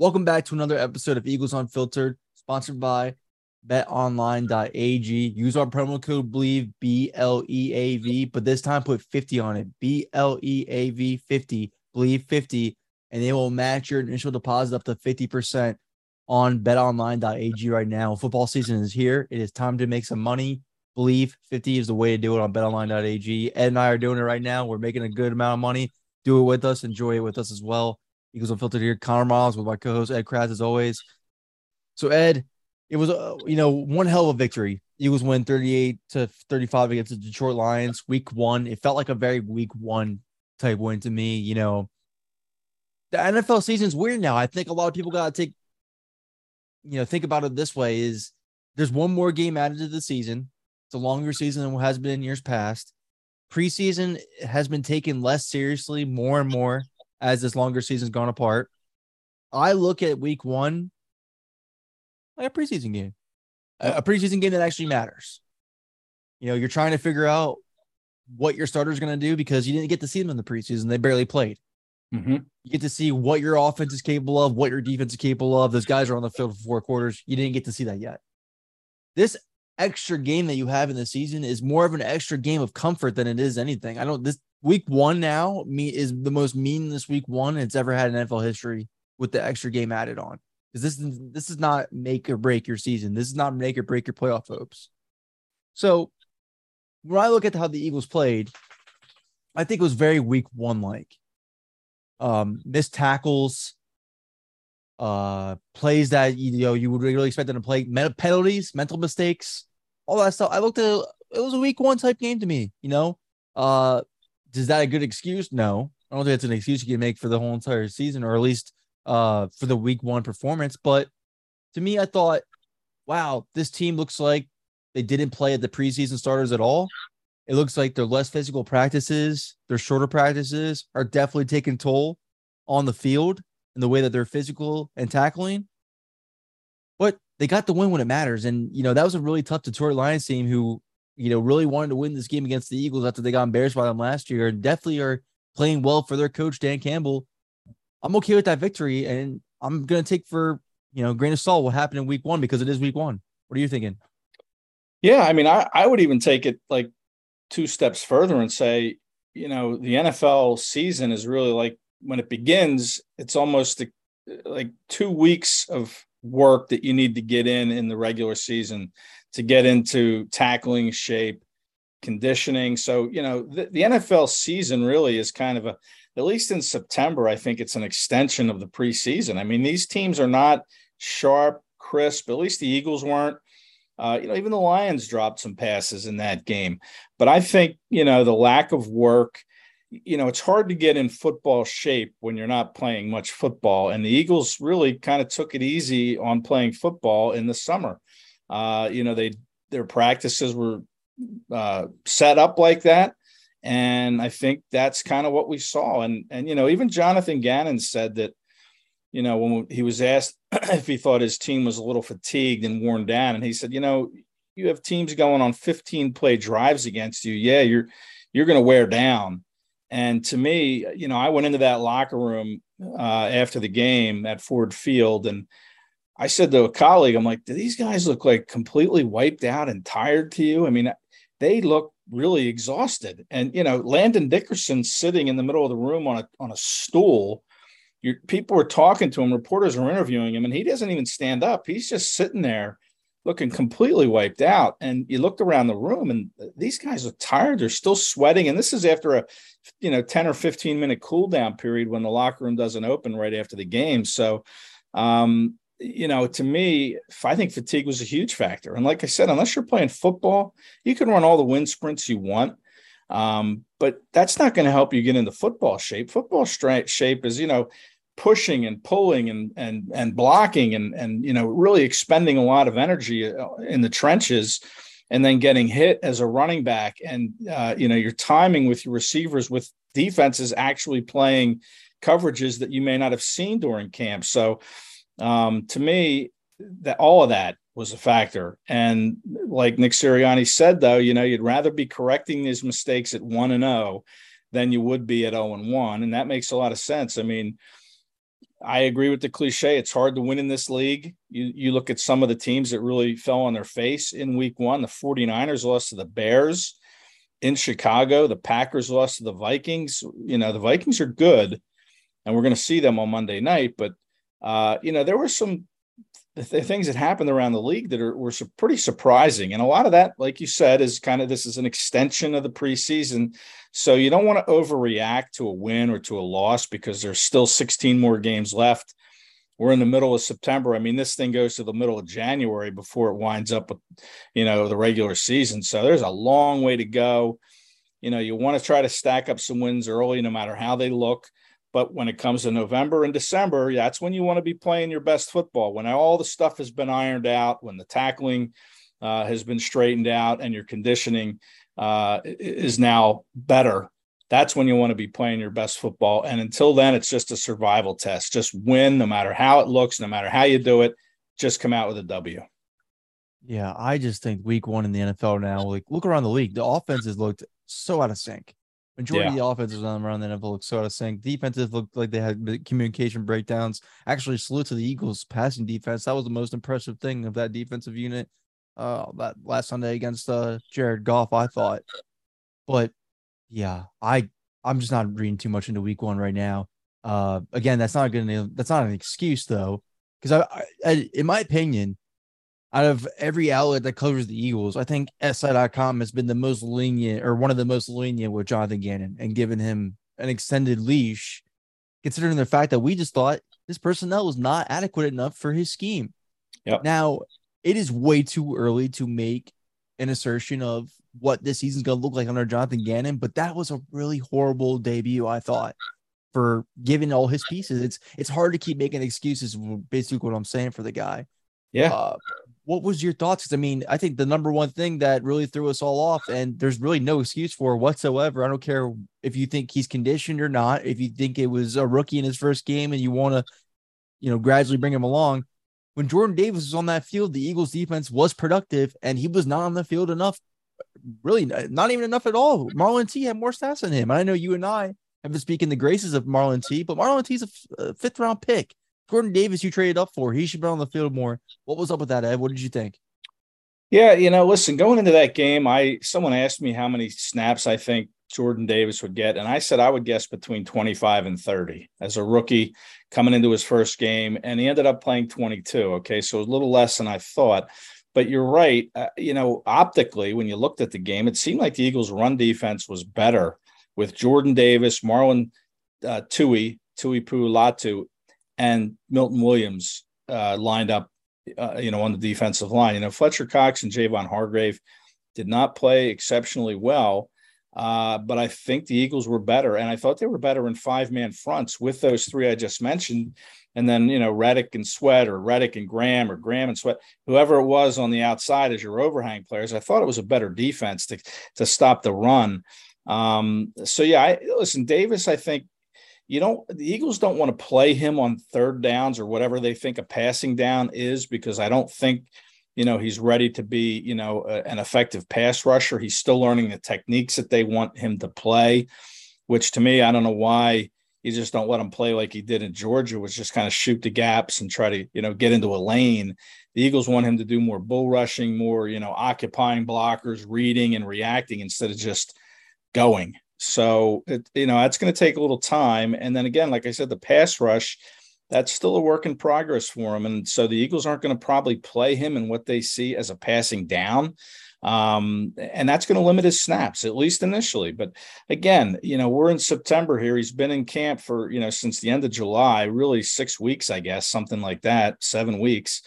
Welcome back to another episode of Eagles Unfiltered, sponsored by betonline.ag. Use our promo code BLEAV, B L E A V, but this time put 50 on it. B L E A V 50, BLEAV 50, and they will match your initial deposit up to 50% on betonline.ag right now. Football season is here. It is time to make some money. BLEAV 50 is the way to do it on betonline.ag. Ed and I are doing it right now. We're making a good amount of money. Do it with us. Enjoy it with us as well. Eagles Unfiltered here. Connor Miles with my co-host Ed Kracz as always. So Ed, it was a you know one hell of a victory. Eagles win 38 to 35 against the Detroit Lions week one. It felt like a very week one type win to me. You know, the NFL season's weird now. I think a lot of people gotta take, you know, think about it this way: is there's one more game added to the season. It's a longer season than has been in years past. Preseason has been taken less seriously more and more as this longer season's gone apart. I look at week one like a preseason game, a, preseason game that actually matters. You know, you're trying to figure out what your starter's going to do because you didn't get to see them in the preseason. They barely played. Mm-hmm. You get to see what your offense is capable of, what your defense is capable of. Those guys are on the field for four quarters. You didn't get to see that yet. This extra game that you have in the season is more of an extra game of comfort than it is anything. I don't this week one now me is the most meaningless week one it's ever had in NFL history with the extra game added on. Because this is this is not make or break your season. This is not make or break your playoff hopes. So when I look at how the Eagles played, I think it was very week one like. Um, missed tackles, uh, plays that you know you would really expect them to play, penalties, mental mistakes, all that stuff. I looked at it, it was a week one type game to me, you know. Uh, is that a good excuse? No, I don't think it's an excuse you can make for the whole entire season, or at least uh for the week one performance. But to me, I thought, wow, this team looks like they didn't play at the preseason starters at all. It looks like their less physical practices, their shorter practices are definitely taking toll on the field in the way that they're physical and tackling. But they got the win when it matters. And, you know, that was a really tough Detroit Lions team who, you know, really wanted to win this game against the Eagles after they got embarrassed by them last year and definitely are playing well for their coach, Dan Campbell. I'm okay with that victory. And I'm going to take for, you know, grain of salt what happened in week one because it is week one. What are you thinking? Yeah, I mean, I, I would even take it like two steps further and say, you know, the NFL season is really like when it begins, it's almost uh, like two weeks of work that you need to get in in the regular season to get into tackling shape, conditioning. So, you know, the, the NFL season really is kind of a, at least in September, I think it's an extension of the preseason. I mean, these teams are not sharp, crisp, at least the Eagles weren't. Uh, you know, even the Lions dropped some passes in that game. But I think, you know, the lack of work, you know, it's hard to get in football shape when you're not playing much football. And the Eagles really kind of took it easy on playing football in the summer. Uh, you know, they their practices were uh, set up like that. And I think that's kind of what we saw. And and you know, even Jonathan Gannon said that, you know, when he was asked if he thought his team was a little fatigued and worn down, and he said, you know, you have teams going on 15 play drives against you. Yeah, you're you're going to wear down. And to me, you know, I went into that locker room uh, after the game at Ford Field, and I said to a colleague, I'm like, do these guys look like completely wiped out and tired to you? I mean, they look really exhausted. And you know, Landon Dickerson sitting in the middle of the room on a on a stool. Your, people were talking to him, reporters were interviewing him, and he doesn't even stand up. He's just sitting there looking completely wiped out. And you looked around the room, and these guys are tired. They're still sweating. And this is after a, you know, 10 or 15 minute cool down period when the locker room doesn't open right after the game. So, um, you know, to me, I think fatigue was a huge factor. And like I said, unless you're playing football, you can run all the wind sprints you want. Um, but that's not going to help you get into football shape. Football shape is, you know, pushing and pulling and and and blocking and and you know really expending a lot of energy uh, in the trenches and then getting hit as a running back. And uh, you know your timing with your receivers with defenses actually playing coverages that you may not have seen during camp. So um, to me that all of that was a factor. And like nick sirianni said though you know you'd rather be correcting these mistakes at 1 and 0 than you would be at 0 and 1 and that makes a lot of sense. I mean I agree with the cliche. It's hard to win in this league. You you look at some of the teams that really fell on their face in week one. The 49ers lost to the Bears in Chicago. The Packers lost to the Vikings. You know, the Vikings are good, and we're going to see them on Monday night. But uh, you know, there were some the things that happened around the league that are were pretty surprising, and a lot of that, like you said, is kind of this is an extension of the preseason. So you don't want to overreact to a win or to a loss because there's still 16 more games left. We're in the middle of September. I mean, this thing goes to the middle of January before it winds up with, you know, the regular season. So there's a long way to go. You know, you want to try to stack up some wins early, no matter how they look. But when it comes to November and December, that's when you want to be playing your best football. When all the stuff has been ironed out, when the tackling uh, has been straightened out, and your conditioning uh, is now better, that's when you want to be playing your best football. And until then, it's just a survival test. Just win, no matter how it looks, no matter how you do it. Just come out with a W. Yeah, I just think week one in the NFL now, like look around the league, the offenses looked so out of sync. Majority yeah. of the offenses around the NFL look so out of sync. Defensive looked like they had communication breakdowns. Actually, salute to the Eagles passing defense. That was the most impressive thing of that defensive unit. Uh, that last Sunday against uh Jared Goff, I thought. But yeah, I I'm just not reading too much into Week One right now. Uh, again, that's not gonna that's not an excuse though, because I, I, in my opinion, out of every outlet that covers the Eagles, I think SI.com has been the most lenient or one of the most lenient with Jonathan Gannon and given him an extended leash, considering the fact that we just thought this personnel was not adequate enough for his scheme. Yep. Now, it is way too early to make an assertion of what this season's going to look like under Jonathan Gannon, but that was a really horrible debut, I thought, for giving all his pieces. It's it's hard to keep making excuses, basically what I'm saying for the guy. Yeah. Uh, what was your thoughts? Because I mean, I think the number one thing that really threw us all off, and there's really no excuse for whatsoever. I don't care if you think he's conditioned or not. If you think it was a rookie in his first game and you want to, you know, gradually bring him along. When Jordan Davis was on that field, the Eagles defense was productive, and he was not on the field enough. Really, not even enough at all. Marlon T had more stats than him. I know you and I have been speaking the graces of Marlon T, but Marlon T's a fifth round pick. Jordan Davis, you traded up for. He should be on the field more. What was up with that, Ed? What did you think? Yeah, you know, listen, going into that game, I someone asked me how many snaps I think Jordan Davis would get, and I said I would guess between 25 and 30 as a rookie coming into his first game, and he ended up playing 22. Okay, so a little less than I thought. But you're right. Uh, you know, optically, when you looked at the game, it seemed like the Eagles' run defense was better with Jordan Davis, Marlon uh, Tui, Tuipulotu and Milton Williams uh, lined up, uh, you know, on the defensive line. You know, Fletcher Cox and Javon Hargrave did not play exceptionally well, uh, but I think the Eagles were better, and I thought they were better in five man fronts with those three I just mentioned. And then, you know, Reddick and Sweat, or Reddick and Graham, or Graham and Sweat, whoever it was on the outside as your overhang players. I thought it was a better defense to to stop the run. Um, so yeah, I, listen, Davis, I think you don't the Eagles don't want to play him on third downs or whatever they think a passing down is because I don't think you know he's ready to be you know a, an effective pass rusher. He's still learning the techniques that they want him to play, which to me I don't know why you just don't let him play like he did in Georgia, was just kind of shoot the gaps and try to you know get into a lane. The Eagles want him to do more bull rushing, more you know occupying blockers, reading and reacting instead of just going. So it, you know that's going to take a little time. And then again, like I said, the pass rush that's still a work in progress for him. And so the Eagles aren't going to probably play him in what they see as a passing down. Um, and that's going to limit his snaps, at least initially. But again, you know, we're in September here. He's been in camp for, you know, since the end of July, really six weeks, I guess, something like that, seven weeks.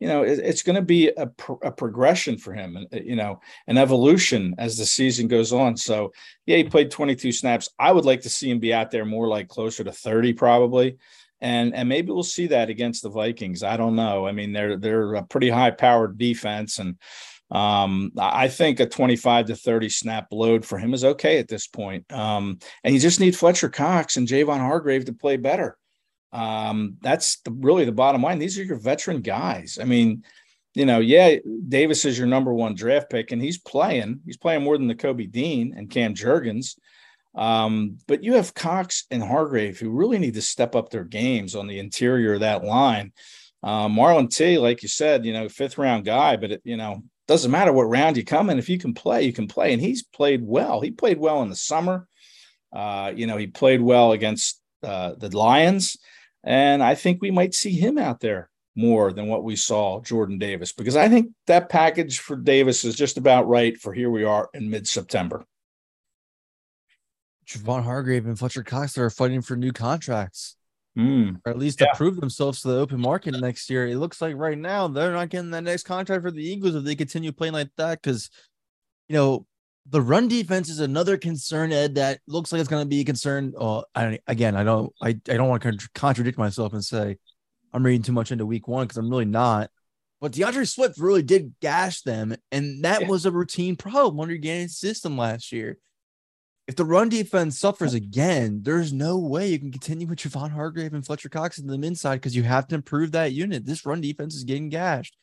You know, it, it's going to be a, a progression for him, and you know, an evolution as the season goes on. So, yeah, he played 22 snaps. I would like to see him be out there more like closer to 30, probably. And, and maybe we'll see that against the Vikings. I don't know. I mean, they're they're a pretty high powered defense, and um, I think a 25 to 30 snap load for him is okay at this point. Um, and you just need Fletcher Cox and Javon Hargrave to play better. Um, that's the, really the bottom line. These are your veteran guys. I mean, you know, yeah, Davis is your number one draft pick, and he's playing. He's playing more than Nakobe Dean and Cam Jurgens. Um, but you have Cox and Hargrave who really need to step up their games on the interior of that line. Uh, Marlon T, like you said, you know, fifth round guy, but it, you know, doesn't matter what round you come in. If you can play, you can play. And he's played well. He played well in the summer. Uh, you know, he played well against uh, the Lions. And I think we might see him out there more than what we saw Jordan Davis, because I think that package for Davis is just about right for here we are in mid September. Javon Hargrave and Fletcher Cox are fighting for new contracts. Mm. Or at least Yeah. to prove themselves to the open market next year. It looks like right now they're not getting that next contract for the Eagles if they continue playing like that. Because, you know, the run defense is another concern, Ed, that looks like it's going to be a concern. Oh, I, again, I don't, I, I don't want to contradict myself and say I'm reading too much into week one because I'm really not. But D'Andre Swift really did gash them, and that Yeah. was a routine problem under Gannon's system last year. If the run defense suffers again, there's no way you can continue with Javon Hargrave and Fletcher Cox in the inside because you have to improve that unit. This run defense is getting gashed.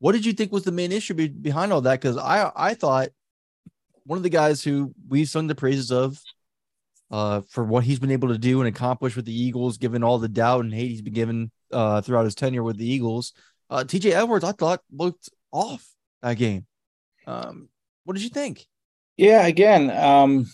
What did you think was the main issue be- behind all that? Because I I thought one of the guys who we've sung the praises of uh, for what he's been able to do and accomplish with the Eagles, given all the doubt and hate he's been given uh, throughout his tenure with the Eagles, uh, TJ Edwards, I thought looked off that game. Um, what did you think? Yeah, again, um,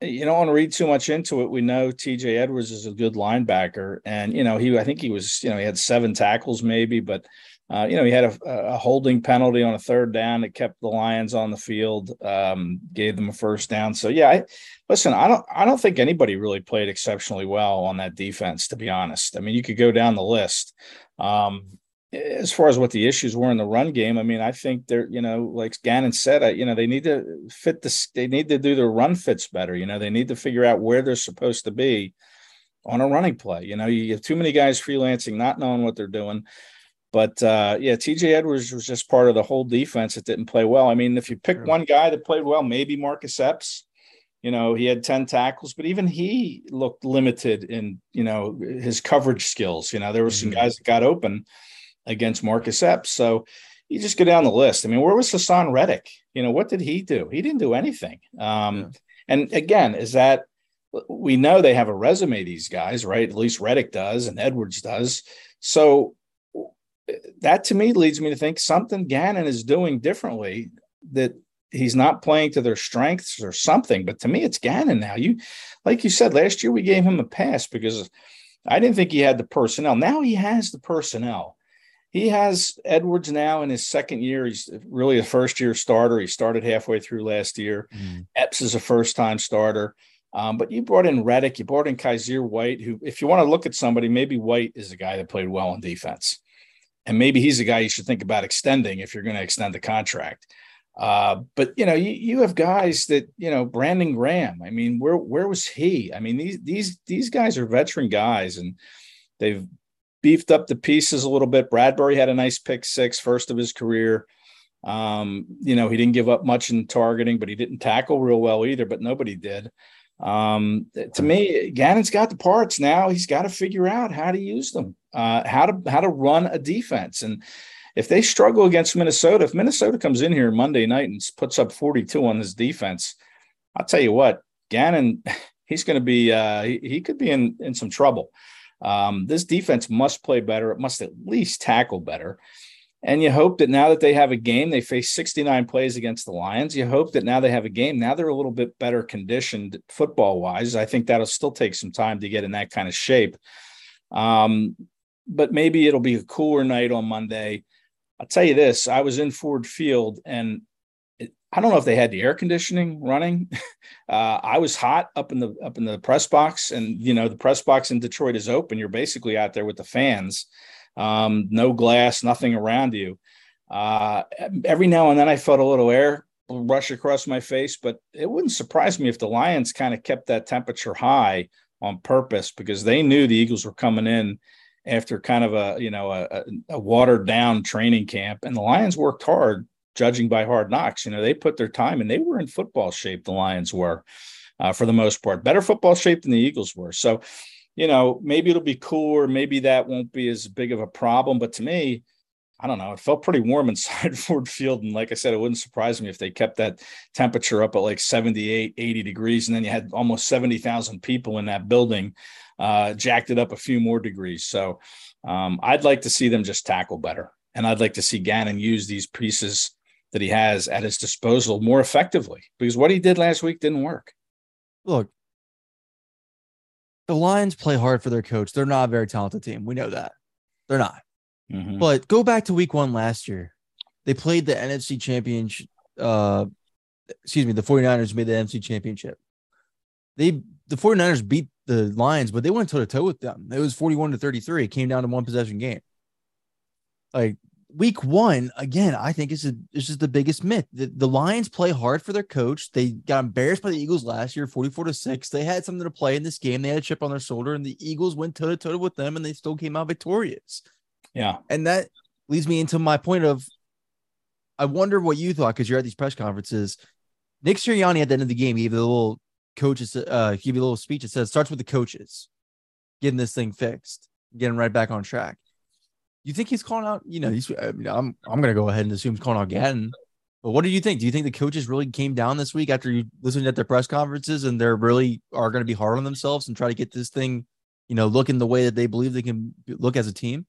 you don't want to read too much into it. We know TJ Edwards is a good linebacker, and you know he, I think he was, you know, he had seven tackles maybe, but uh, you know he had a, a holding penalty on a third down that kept the Lions on the field, um, gave them a first down. So yeah, I, listen, I don't, I don't think anybody really played exceptionally well on that defense, to be honest. I mean, you could go down the list. Um, as far as what the issues were in the run game, I mean, I think they're, you know, like Gannon said, I, you know, they need to fit this, they need to do their run fits better. You know, they need to figure out where they're supposed to be on a running play. You know, you have too many guys freelancing, not knowing what they're doing. But uh, yeah, TJ Edwards was just part of the whole defense that didn't play well. I mean, if you pick Sure. one guy that played well, maybe Marcus Epps. You know, he had 10 tackles, but even he looked limited in, you know, his coverage skills. You know, there were some Mhm. guys that got open against Marcus Epps. So you just go down the list. I mean, where was Haason Reddick? You know, what did he do? He didn't do anything. Um, Yeah. And again, is that we know they have a resume, these guys, right? At least Reddick does and Edwards does. So that to me leads me to think something Gannon is doing differently that he's not playing to their strengths or something. But to me, it's Gannon now. You, like you said, last year we gave him a pass because I didn't think he had the personnel. Now he has the personnel. He has Edwards now in his second year. He's really a first year starter. He started halfway through last year. Epps is a first time starter. Um, but you brought in Reddick, you brought in Kyzir White, who, if you want to look at somebody, maybe White is a guy that played well on defense. And maybe he's a guy you should think about extending if you're going to extend the contract. Uh, but you know, you, you have guys that you know, Brandon Graham. I mean, where where was he? I mean, these these these guys are veteran guys, and they've beefed up the pieces a little bit. Bradberry had a nice pick six, first of his career. Um, you know, he didn't give up much in targeting, but he didn't tackle real well either. But nobody did. Um, to me, Gannon's got the parts now. He's got to figure out how to use them, uh, how to how to run a defense. And if they struggle against Minnesota, if Minnesota comes in here Monday night and puts up 42 on this defense, I'll tell you what, Gannon, he's going to be uh, he, he could be in in some trouble. Um, this defense must play better. It must at least tackle better. And you hope that now that they have a game, they face 69 plays against the Lions. You hope that now they have a game. Now they're a little bit better conditioned football wise. I think that'll still take some time to get in that kind of shape. Um, but maybe it'll be a cooler night on Monday. I'll tell you this I was in Ford Field and I don't know if they had the air conditioning running. Uh, I was hot up in the up in the press box, and you know the press box in Detroit is open. You're basically out there with the fans. Um, no glass, nothing around you. Uh, every now and then I felt a little air rush across my face, but it wouldn't surprise me if the Lions kind of kept that temperature high on purpose because they knew the Eagles were coming in after kind of a you know a, a watered down training camp, and the Lions worked hard, judging by hard knocks. You know they put their time and they were in football shape. The Lions were, uh, for the most part, better football shape than the Eagles were. So, you know maybe it'll be cooler, maybe that won't be as big of a problem. But to me, I don't know. It felt pretty warm inside Ford Field. And like I said, it wouldn't surprise me if they kept that temperature up at like 78, 80 degrees. And then you had almost 70,000 people in that building, uh, jacked it up a few more degrees. So um, I'd like to see them just tackle better. And I'd like to see Gannon use these pieces that he has at his disposal more effectively because what he did last week didn't work. Look, the Lions play hard for their coach. They're not a very talented team. We know that. They're not. Mm-hmm. But go back to week one last year. They played the NFC championship. Uh, excuse me, the 49ers made the NFC championship. They the 49ers beat the Lions, but they went toe to toe with them. It was 41 to 33. It came down to one possession game. Like week one, again, I think is this is the biggest myth. The, the Lions play hard for their coach. They got embarrassed by the Eagles last year, 44 to 6. They had something to play in this game. They had a chip on their shoulder, and the Eagles went toe to toe with them, and they still came out victorious. Yeah. And that leads me into my point of I wonder what you thought because you're at these press conferences. Nick Sirianni at the end of the game gave a little coaches uh gave you a little speech it says starts with the coaches getting this thing fixed, getting right back on track. You think he's calling out, you know, he's I mean, I'm I'm gonna go ahead and assume he's calling out Gannon. But what do you think? Do you think the coaches really came down this week after you listened at their press conferences and they're really are going to be hard on themselves and try to get this thing, you know, looking the way that they believe they can look as a team?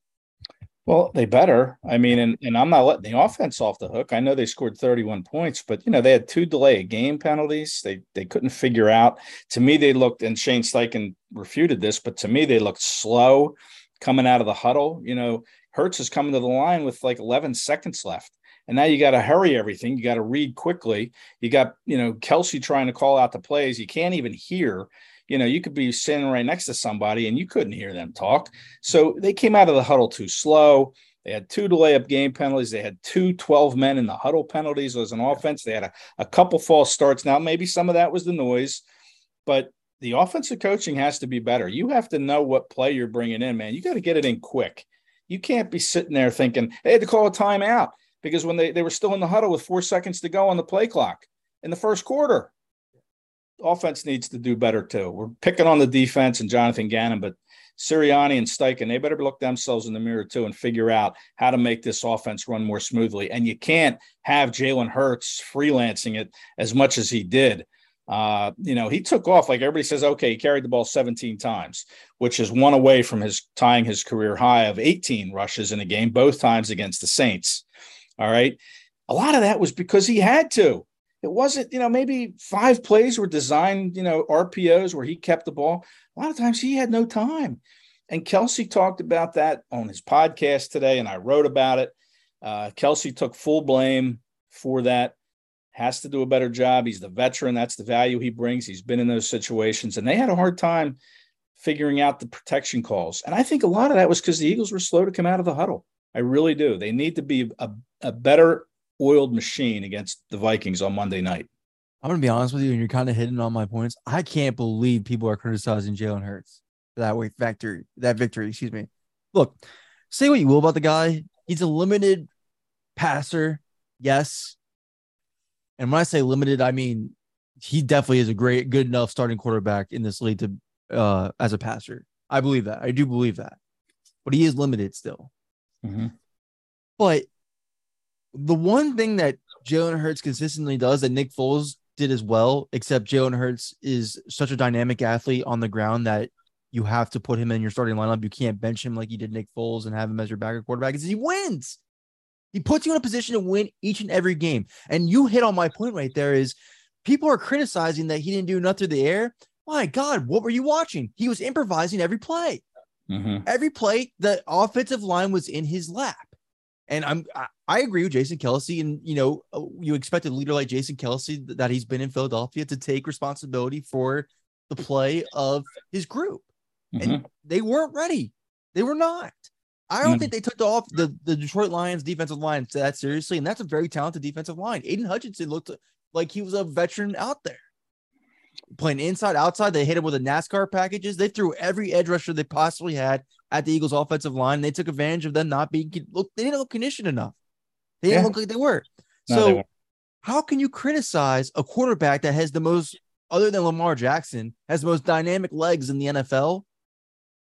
Well, they better. I mean, and, and I'm not letting the offense off the hook. I know they scored 31 points, but you know, they had two delay of game penalties. They they couldn't figure out. To me, they looked, and Shane Steichen refuted this, but to me, they looked slow coming out of the huddle. You know, Hurts is coming to the line with like 11 seconds left. And now you got to hurry everything. You got to read quickly. You got, you know, Kelce trying to call out the plays. You can't even hear you know, you could be sitting right next to somebody and you couldn't hear them talk. So they came out of the huddle too slow. They had two delay up game penalties. They had two 12 men in the huddle penalties as an offense. They had a, a couple false starts. Now, maybe some of that was the noise, but the offensive coaching has to be better. You have to know what play you're bringing in, man. You got to get it in quick. You can't be sitting there thinking they had to call a timeout because when they, they were still in the huddle with four seconds to go on the play clock in the first quarter, offense needs to do better too. We're picking on the defense and Jonathan Gannon, but Sirianni and Steichen, they better look themselves in the mirror too and figure out how to make this offense run more smoothly. And you can't have Jalen Hurts freelancing it as much as he did. Uh, you know, he took off like everybody says, okay, he carried the ball 17 times, which is one away from his tying his career high of 18 rushes in a game, both times against the Saints. All right. A lot of that was because he had to it wasn't, you know, maybe five plays were designed, you know, RPOs where he kept the ball. A lot of times he had no time. And Kelce talked about that on his podcast today, and I wrote about it. Uh, Kelce took full blame for that. Has to do a better job. He's the veteran. That's the value he brings. He's been in those situations, and they had a hard time figuring out the protection calls. And I think a lot of that was because the Eagles were slow to come out of the huddle. I really do. They need to be a, a better oiled machine against the Vikings on Monday night. I'm gonna be honest with you, and you're kind of hitting on my points. I can't believe people are criticizing Jalen Hurts for that way victory. That victory, excuse me. Look, say what you will about the guy. He's a limited passer, yes. And when I say limited, I mean he definitely is a great, good enough starting quarterback in this league to uh as a passer. I believe that. I do believe that. But he is limited still. Mm-hmm. But the one thing that Jalen Hurts consistently does that Nick Foles did as well, except Jalen Hurts is such a dynamic athlete on the ground that you have to put him in your starting lineup. You can't bench him like you did Nick Foles and have him as your backup quarterback. Is he wins. He puts you in a position to win each and every game. And you hit on my point right there is people are criticizing that he didn't do enough through the air. My God, what were you watching? He was improvising every play. Mm-hmm. Every play, the offensive line was in his lap. And I'm I, I agree with Jason Kelce, and you know uh, you expect a leader like Jason Kelce that he's been in Philadelphia to take responsibility for the play of his group, mm-hmm. and they weren't ready. They were not. I don't Mm. think they took the off the, the Detroit Lions defensive line that seriously, and that's a very talented defensive line. Aidan Hutchinson looked like he was a veteran out there. Playing inside, outside, they hit him with the NASCAR packages. They threw every edge rusher they possibly had at the Eagles' offensive line. And they took advantage of them not being look. They didn't look conditioned enough. They didn't Yeah. look like they were. No, so they how can you criticize a quarterback that has the most, other than Lamar Jackson, has the most dynamic legs in the NFL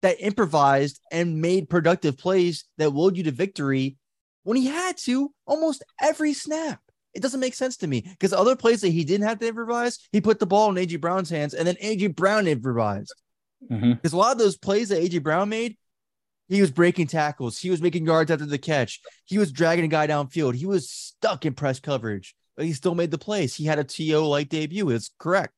that improvised and made productive plays that willed you to victory when he had to almost every snap? It doesn't make sense to me because other plays that he didn't have to improvise, he put the ball in AJ Brown's hands and then AJ Brown improvised. Mm-hmm. Because a lot of those plays that AJ Brown made, he was breaking tackles, he was making yards after the catch, he was dragging a guy downfield, he was stuck in press coverage, but he still made the plays. He had a TO like debut. It's correct.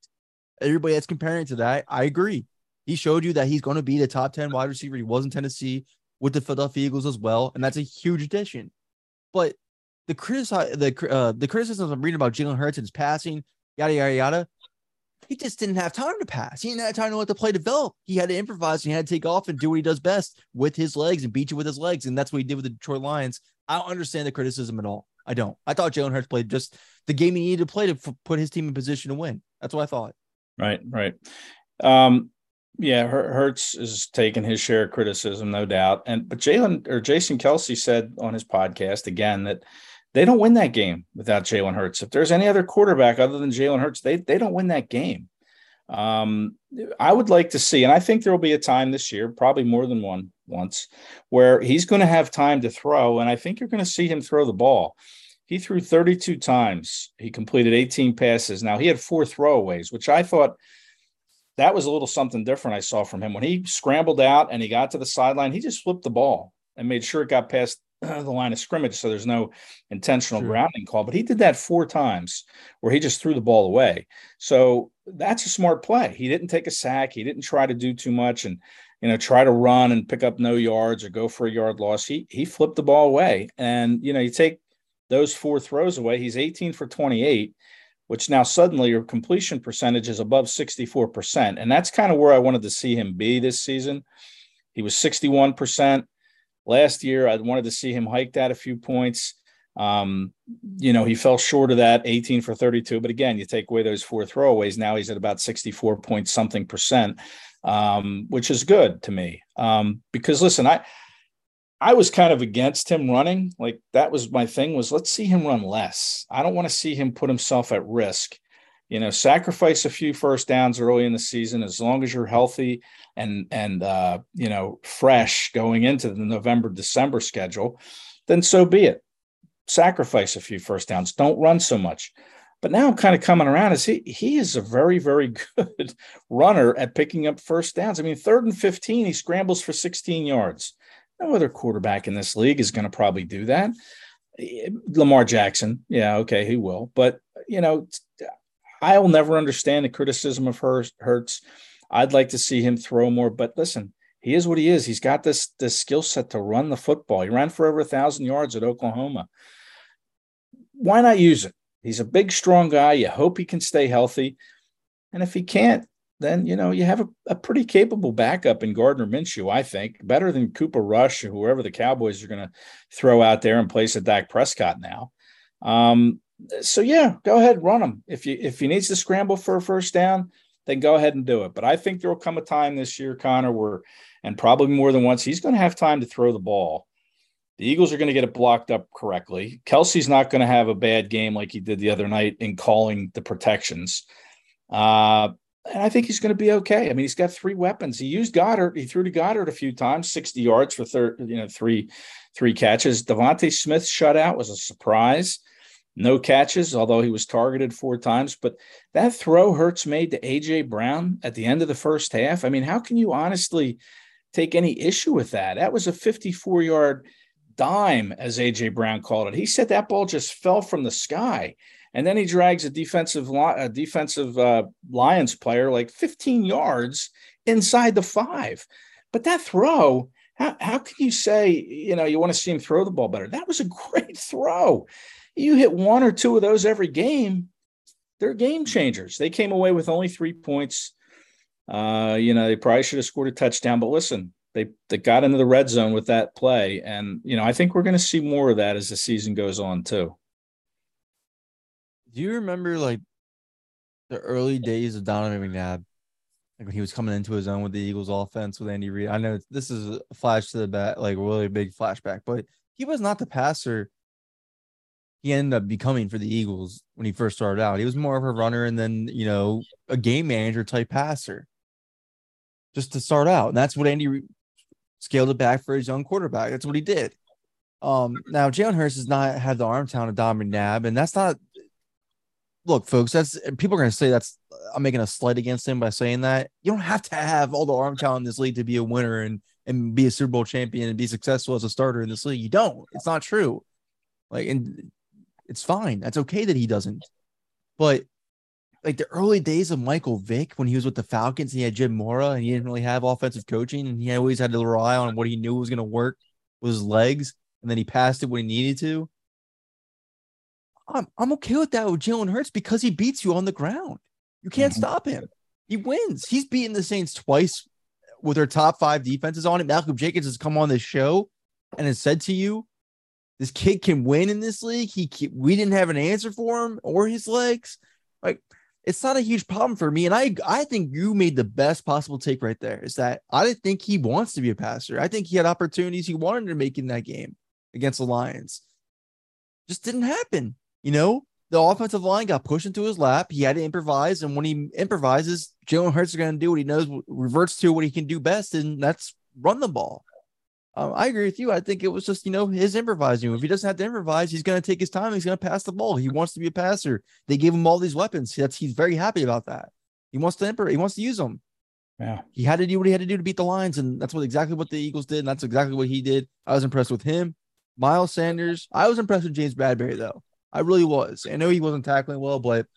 Everybody that's comparing to that, I agree. He showed you that he's going to be the top 10 wide receiver. He was in Tennessee with the Philadelphia Eagles as well, and that's a huge addition. But the criticize the uh, the criticisms I'm reading about Jalen Hurts and his passing, yada yada yada. He just didn't have time to pass. He didn't have time to let the play develop. He had to improvise. And he had to take off and do what he does best with his legs and beat you with his legs. And that's what he did with the Detroit Lions. I don't understand the criticism at all. I don't. I thought Jalen Hurts played just the game he needed to play to f- put his team in position to win. That's what I thought. Right, right. Um, yeah, Her- Hurts is taking his share of criticism, no doubt. And but Jalen or Jason Kelce said on his podcast again that they don't win that game without Jalen Hurts. If there's any other quarterback other than Jalen Hurts, they they don't win that game. Um, I would like to see, and I think there will be a time this year, probably more than one once, where he's going to have time to throw, and I think you're going to see him throw the ball. He threw 32 times. He completed 18 passes. Now he had four throwaways, which I thought that was a little something different I saw from him. When he scrambled out and he got to the sideline, he just flipped the ball and made sure it got past the line of scrimmage. So there's no intentional Sure. grounding call. But he did that four times where he just threw the ball away. So that's a smart play. He didn't take a sack. He didn't try to do too much and you know try to run and pick up no yards or go for a yard loss. He he flipped the ball away. And you know, you take those four throws away, he's 18 for 28 which now suddenly your completion percentage is above 64%. And that's kind of where I wanted to see him be this season. He was 61% last year. I wanted to see him hike that a few points. Um, you know, he fell short of that 18 for 32. But again, you take away those four throwaways. Now he's at about 64 point something percent, um, which is good to me. Um, because listen, I, I was kind of against him running. Like that was my thing was let's see him run less. I don't want to see him put himself at risk. You know, sacrifice a few first downs early in the season as long as you're healthy and and uh, you know, fresh going into the November December schedule, then so be it. Sacrifice a few first downs. Don't run so much. But now I'm kind of coming around as he he is a very very good runner at picking up first downs. I mean, third and 15, he scrambles for 16 yards. No other quarterback in this league is going to probably do that. Eh, Lamar Jackson, yeah, okay, he will. But you know, I'll never understand the criticism of Hurts. I'd like to see him throw more. But listen, he is what he is. He's got this this skill set to run the football. He ran for over a thousand yards at Oklahoma. Why not use it? He's a big, strong guy. You hope he can stay healthy. And if he can't, then you know you have a, a pretty capable backup in Gardner Minshew. I think better than Cooper Rush or whoever the Cowboys are going to throw out there and place a Dak Prescott now. Um, so yeah, go ahead, run him. If you if he needs to scramble for a first down, then go ahead and do it. But I think there will come a time this year, Connor, where and probably more than once, he's going to have time to throw the ball. The Eagles are going to get it blocked up correctly. Kelce's not going to have a bad game like he did the other night in calling the protections. Uh, and I think he's going to be okay. I mean, he's got three weapons. He used Goedert. He threw to Goedert a few times, 60 yards for third, you know, three, three catches. DeVonta Smith's shutout was a surprise. No catches, although he was targeted four times. But that throw Hurts made to AJ Brown at the end of the first half. I mean, how can you honestly take any issue with that? That was a 54 yard dime, as AJ Brown called it. He said that ball just fell from the sky. And then he drags a defensive a defensive uh, Lions player like 15 yards inside the five. But that throw, how, how can you say, you know, you want to see him throw the ball better? That was a great throw. You hit one or two of those every game, they're game changers. They came away with only three points. Uh, you know, they probably should have scored a touchdown. But listen, they they got into the red zone with that play, and you know I think we're going to see more of that as the season goes on too. Do you remember like the early days of Donovan McNabb? Like when he was coming into his own with the Eagles offense with Andy Reid. I know this is a flash to the back, like really big flashback, but he was not the passer he ended up becoming for the Eagles when he first started out. He was more of a runner and then, you know, a game manager type passer just to start out. And that's what Andy scaled it back for his young quarterback. That's what he did. Um, now Jalen Hurts has not had the arm talent of Dom McNabb, and that's not look, folks, that's people are gonna say that's I'm making a slight against him by saying that. You don't have to have all the arm talent in this league to be a winner and and be a Super Bowl champion and be successful as a starter in this league. You don't. It's not true. Like, and it's fine. That's okay that he doesn't. But like the early days of Michael Vick when he was with the Falcons, and he had Jim Mora and he didn't really have offensive coaching, and he always had to rely on what he knew was going to work with his legs, and then he passed it when he needed to. I'm I'm okay with that with Jalen Hurts because he beats you on the ground. You can't mm-hmm. stop him. He wins. He's beaten the Saints twice with their top five defenses on it. Malcolm Jenkins has come on this show and has said to you, this kid can win in this league. He we didn't have an answer for him or his legs. Like it's not a huge problem for me. And I I think you made the best possible take right there. Is that I didn't think he wants to be a passer. I think he had opportunities he wanted to make in that game against the Lions. Just didn't happen. You know, the offensive line got pushed into his lap. He had to improvise, and when he improvises, Jalen Hurts is going to do what he knows, reverts to what he can do best, and that's run the ball. Um, I agree with you. I think it was just you know his improvising. If he doesn't have to improvise, he's going to take his time. He's going to pass the ball. He wants to be a passer. They gave him all these weapons. That's he's very happy about that. He wants to improv. He wants to use them. Yeah. He had to do what he had to do to beat the Lions, and that's what exactly what the Eagles did. And that's exactly what he did. I was impressed with him. Miles Sanders. I was impressed with James Bradberry though. I really was. I know he wasn't tackling well, but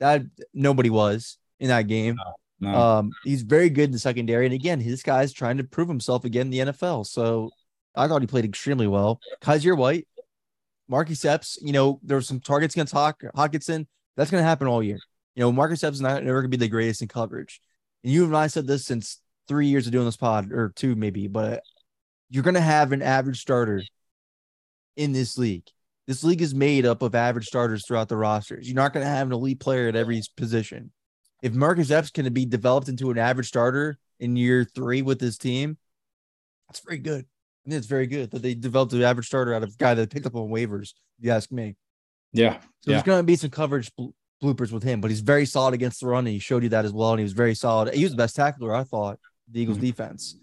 that nobody was in that game. No, no. Um, he's very good in the secondary, and again, his guy's trying to prove himself again in the NFL. So I thought he played extremely well. Kyzir White, Marcus Epps. You know, there were some targets against Hawk, Hockenson. That's going to happen all year. You know, Marcus Epps is not never going to be the greatest in coverage. And you and I said this since three years of doing this pod, or two maybe, but you're going to have an average starter in this league. This league is made up of average starters throughout the rosters. You're not going to have an elite player at every position. If Marcus Epps can be developed into an average starter in year three with this team, that's very good. And it's very good that they developed an average starter out of a guy that picked up on waivers. If you ask me. Yeah. So yeah. there's going to be some coverage bloopers with him, but he's very solid against the run, and he showed you that as well. And he was very solid. He was the best tackler, I thought, the Eagles' mm-hmm. defense.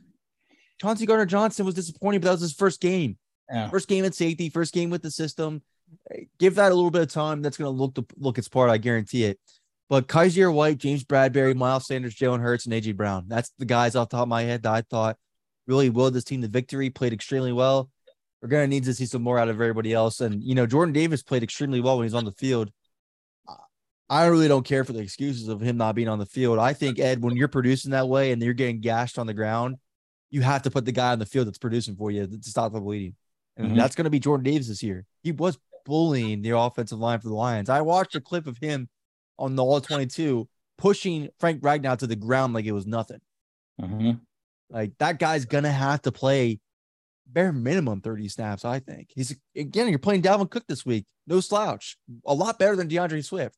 Chauncey Gardner Johnson was disappointing, but that was his first game. Yeah. First game at safety, first game with the system. Give that a little bit of time. That's going to look to look its part. I guarantee it. But Kyzir White, James Bradberry, Miles Sanders, Jalen Hurts, and AJ Brown. That's the guys off the top of my head that I thought really willed this team to victory. Played extremely well. We're going to need to see some more out of everybody else. And you know, Jordan Davis played extremely well when he's on the field. I really don't care for the excuses of him not being on the field. I think Ed, when you're producing that way and you're getting gashed on the ground, you have to put the guy on the field that's producing for you to stop the bleeding. And mm-hmm. that's going to be Jordan Davis this year. He was bullying the offensive line for the Lions. I watched a clip of him on the all 22 pushing Frank Ragnow to the ground like it was nothing. Mm-hmm. Like that guy's going to have to play bare minimum 30 snaps, I think. He's again, you're playing Dalvin Cook this week. No slouch. A lot better than D'Andre Swift.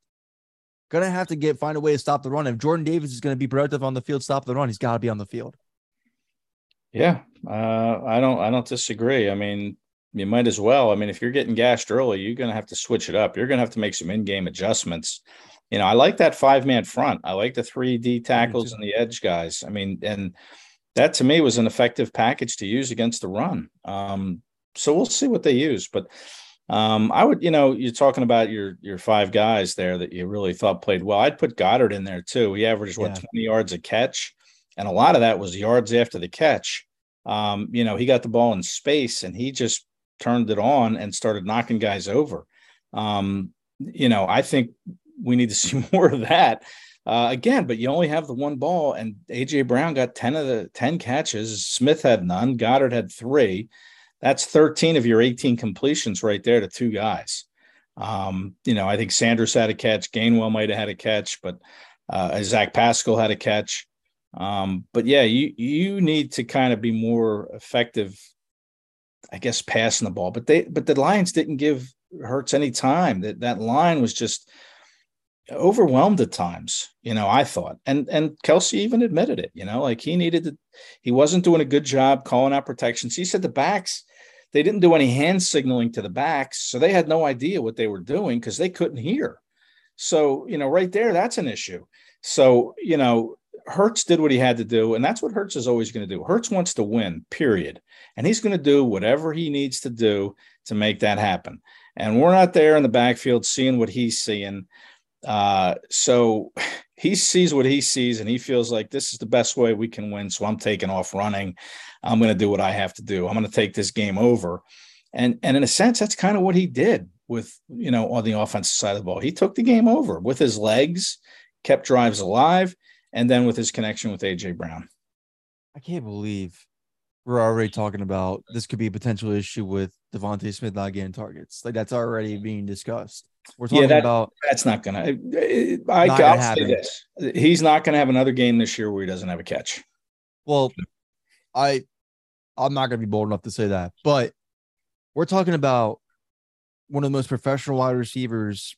Gonna have to get find a way to stop the run. If Jordan Davis is going to be productive on the field, stop the run, he's got to be on the field. Yeah, uh, I don't. I don't disagree. I mean, you might as well. I mean, if you're getting gashed early, you're going to have to switch it up. You're going to have to make some in-game adjustments. You know, I like that five-man front. I like the three D tackles and the edge guys. I mean, and that to me was an effective package to use against the run. Um, so we'll see what they use, but um, I would, you know, you're talking about your your five guys there that you really thought played well. I'd put Goedert in there too. He averaged what yeah. 20 yards a catch, and a lot of that was yards after the catch. Um, you know, he got the ball in space and he just turned it on and started knocking guys over. Um, you know, I think we need to see more of that uh, again. But you only have the one ball, and AJ Brown got ten of the ten catches. Smith had none. Goedert had three. That's thirteen of your eighteen completions right there to two guys. Um, you know, I think Sanders had a catch. Gainwell might have had a catch, but uh, Zach Pascal had a catch. Um, but yeah, you you need to kind of be more effective, I guess, passing the ball. But they but the Lions didn't give Hurts any time. That that line was just overwhelmed at times, you know, I thought. And and Kelce even admitted it, you know, like he needed to, he wasn't doing a good job calling out protections. He said the backs, they didn't do any hand signaling to the backs, so they had no idea what they were doing because they couldn't hear. So, you know, right there, that's an issue. So, you know, Hurts did what he had to do, and that's what Hurts is always going to do. Hurts wants to win, period. And he's going to do whatever he needs to do to make that happen. And we're not there in the backfield seeing what he's seeing. Uh, so he sees what he sees and he feels like this is the best way we can win. So I'm taking off running. I'm going to do what I have to do. I'm going to take this game over. And, and in a sense, that's kind of what he did with, you know, on the offensive side of the ball. He took the game over with his legs, kept drives alive, and then with his connection with AJ Brown. I can't believe we're already talking about this could be a potential issue with DeVonta Smith not getting targets. Like that's already being discussed. We're talking yeah, that, about that's not gonna. I, not I'll say this: he's not gonna have another game this year where he doesn't have a catch. Well, I, I'm not gonna be bold enough to say that, but we're talking about one of the most professional wide receivers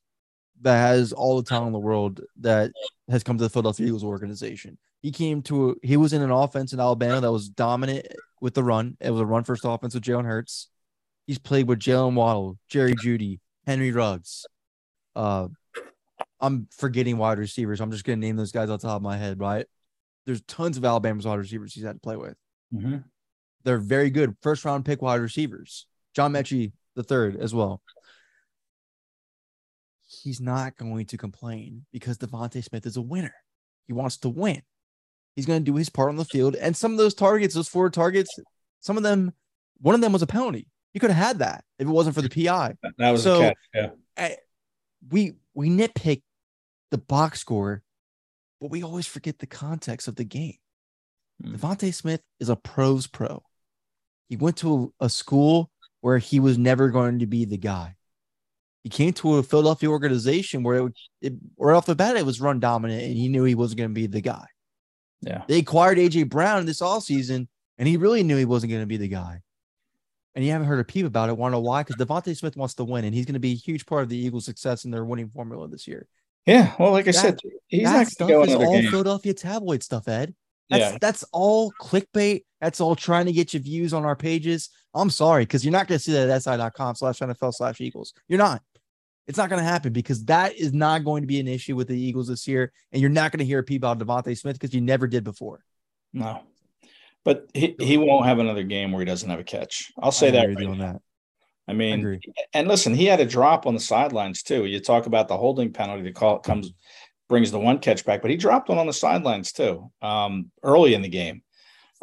that has all the talent in the world that has come to the Philadelphia Eagles organization. He came to a, he was in an offense in Alabama that was dominant with the run. It was a run first offense with Jalen Hurts. He's played with Jaylen Waddle, Jerry Jeudy, Henry Ruggs, uh, I'm forgetting wide receivers. I'm just going to name those guys off the top of my head, right? There's tons of Alabama's wide receivers he's had to play with. Mm-hmm. They're very good first round pick wide receivers. John Metchie, the third, as well. He's not going to complain because DeVonta Smith is a winner. He wants to win. He's going to do his part on the field. And some of those targets, those four targets, some of them, one of them was a penalty. He could have had that if it wasn't for the PI. That was so, catch, yeah. I, we we nitpick the box score, but we always forget the context of the game. Mm. DeVonta Smith is a pros pro. He went to a, a school where he was never going to be the guy. He came to a Philadelphia organization where it, it right off the bat it was run dominant, and he knew he wasn't going to be the guy. Yeah, they acquired AJ Brown this all season, and he really knew he wasn't going to be the guy and you haven't heard a peep about it. Want to know why? Because DeVonta Smith wants to win, and he's going to be a huge part of the Eagles' success in their winning formula this year. Yeah, well, like I that, said, he's that not stuff is all game. Philadelphia tabloid stuff, Ed. That's, yeah. that's all clickbait. That's all trying to get you views on our pages. I'm sorry, because you're not going to see that at si.com slash NFL slash Eagles. You're not. It's not going to happen because that is not going to be an issue with the Eagles this year. And you're not going to hear a peep about DeVonta Smith because you never did before. No. But he, he won't have another game where he doesn't have a catch. I'll say that, right on that. I mean, I and listen, he had a drop on the sidelines too. You talk about the holding penalty that call comes brings the one catch back, but he dropped one on the sidelines too um, early in the game.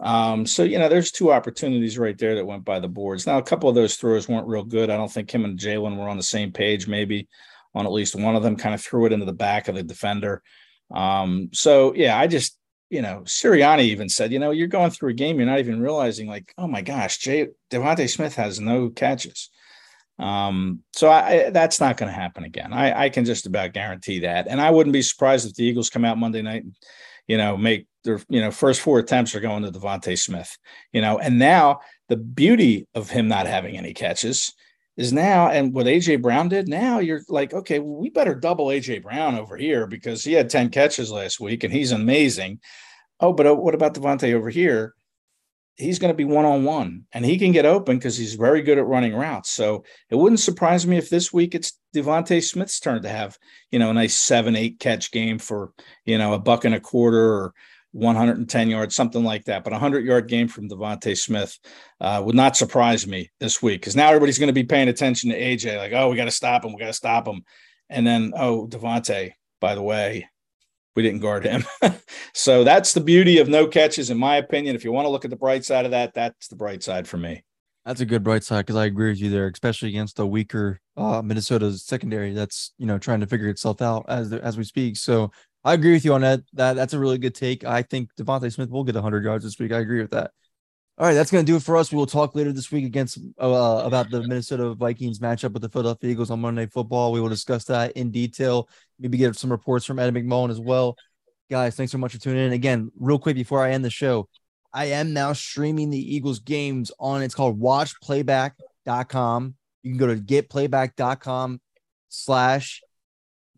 Um, so you know, there's two opportunities right there that went by the boards. Now, a couple of those throws weren't real good. I don't think him and Jalen were on the same page. Maybe on at least one of them, kind of threw it into the back of the defender. Um, so yeah, I just you know, Sirianni even said, you know, you're going through a game, you're not even realizing, like, oh my gosh, Jay DeVonta Smith has no catches. Um, so I, I, that's not going to happen again. I, I can just about guarantee that. And I wouldn't be surprised if the Eagles come out Monday night and, you know, make their, you know, first four attempts are going to DeVonta Smith, you know, and now the beauty of him not having any catches is now, and what AJ Brown did now, you're like, okay, well, we better double AJ Brown over here because he had 10 catches last week and he's amazing. Oh, but uh, what about DeVonta over here? He's going to be one on one and he can get open because he's very good at running routes. So it wouldn't surprise me if this week it's DeVonta Smith's turn to have, you know, a nice seven, eight catch game for, you know, a buck and a quarter or 110 yards, something like that. But a 100 yard game from DeVonta Smith uh, would not surprise me this week because now everybody's going to be paying attention to AJ, like, oh, we got to stop him. We got to stop him. And then, oh, Devonte, by the way, we didn't guard him. so that's the beauty of no catches, in my opinion. If you want to look at the bright side of that, that's the bright side for me. That's a good bright side because I agree with you there, especially against the weaker uh, Minnesota's secondary that's you know trying to figure itself out as as we speak. So I agree with you on that. That that's a really good take. I think DeVonta Smith will get 100 yards this week. I agree with that. All right, that's going to do it for us. We will talk later this week against uh, about the Minnesota Vikings matchup with the Philadelphia Eagles on Monday Football. We will discuss that in detail. Maybe get some reports from Ed McMullen as well. Guys, thanks so much for tuning in. Again, real quick before I end the show, I am now streaming the Eagles games on it's called watchplayback.com. You can go to getplayback.com slash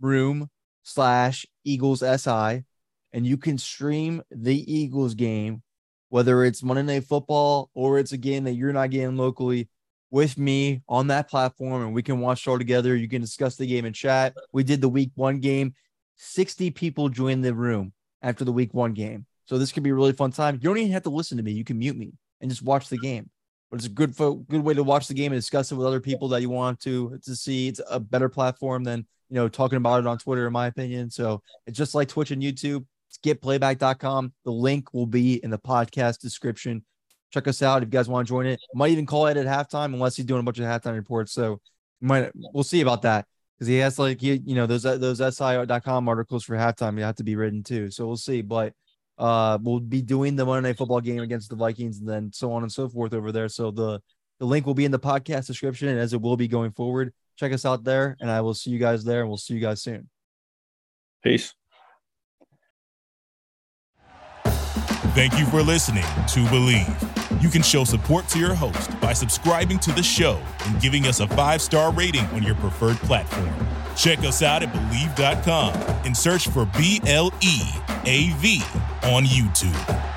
room slash Eagles SI and you can stream the Eagles game, whether it's Monday Night Football or it's a game that you're not getting locally with me on that platform and we can watch it all together. You can discuss the game in chat. We did the week one game. 60 people joined the room after the week one game. So this could be a really fun time. You don't even have to listen to me. You can mute me and just watch the game. But it's a good good way to watch the game and discuss it with other people that you want to to see. It's a better platform than you know talking about it on Twitter, in my opinion. So it's just like Twitch and YouTube. It's getplayback.com. The link will be in the podcast description. Check us out if you guys want to join it. Might even call it at halftime unless he's doing a bunch of halftime reports. So might we'll see about that because he has like he, you know those those si.com articles for halftime you have to be written too. So we'll see, but uh we'll be doing the Monday Night Football game against the Vikings and then so on and so forth over there. So the the link will be in the podcast description and as it will be going forward. Check us out there, and I will see you guys there, and we'll see you guys soon. Peace. Thank you for listening to Bleav. You can show support to your host by subscribing to the show and giving us a five star rating on your preferred platform. Check us out at Bleav.com and search for B L E A V on YouTube.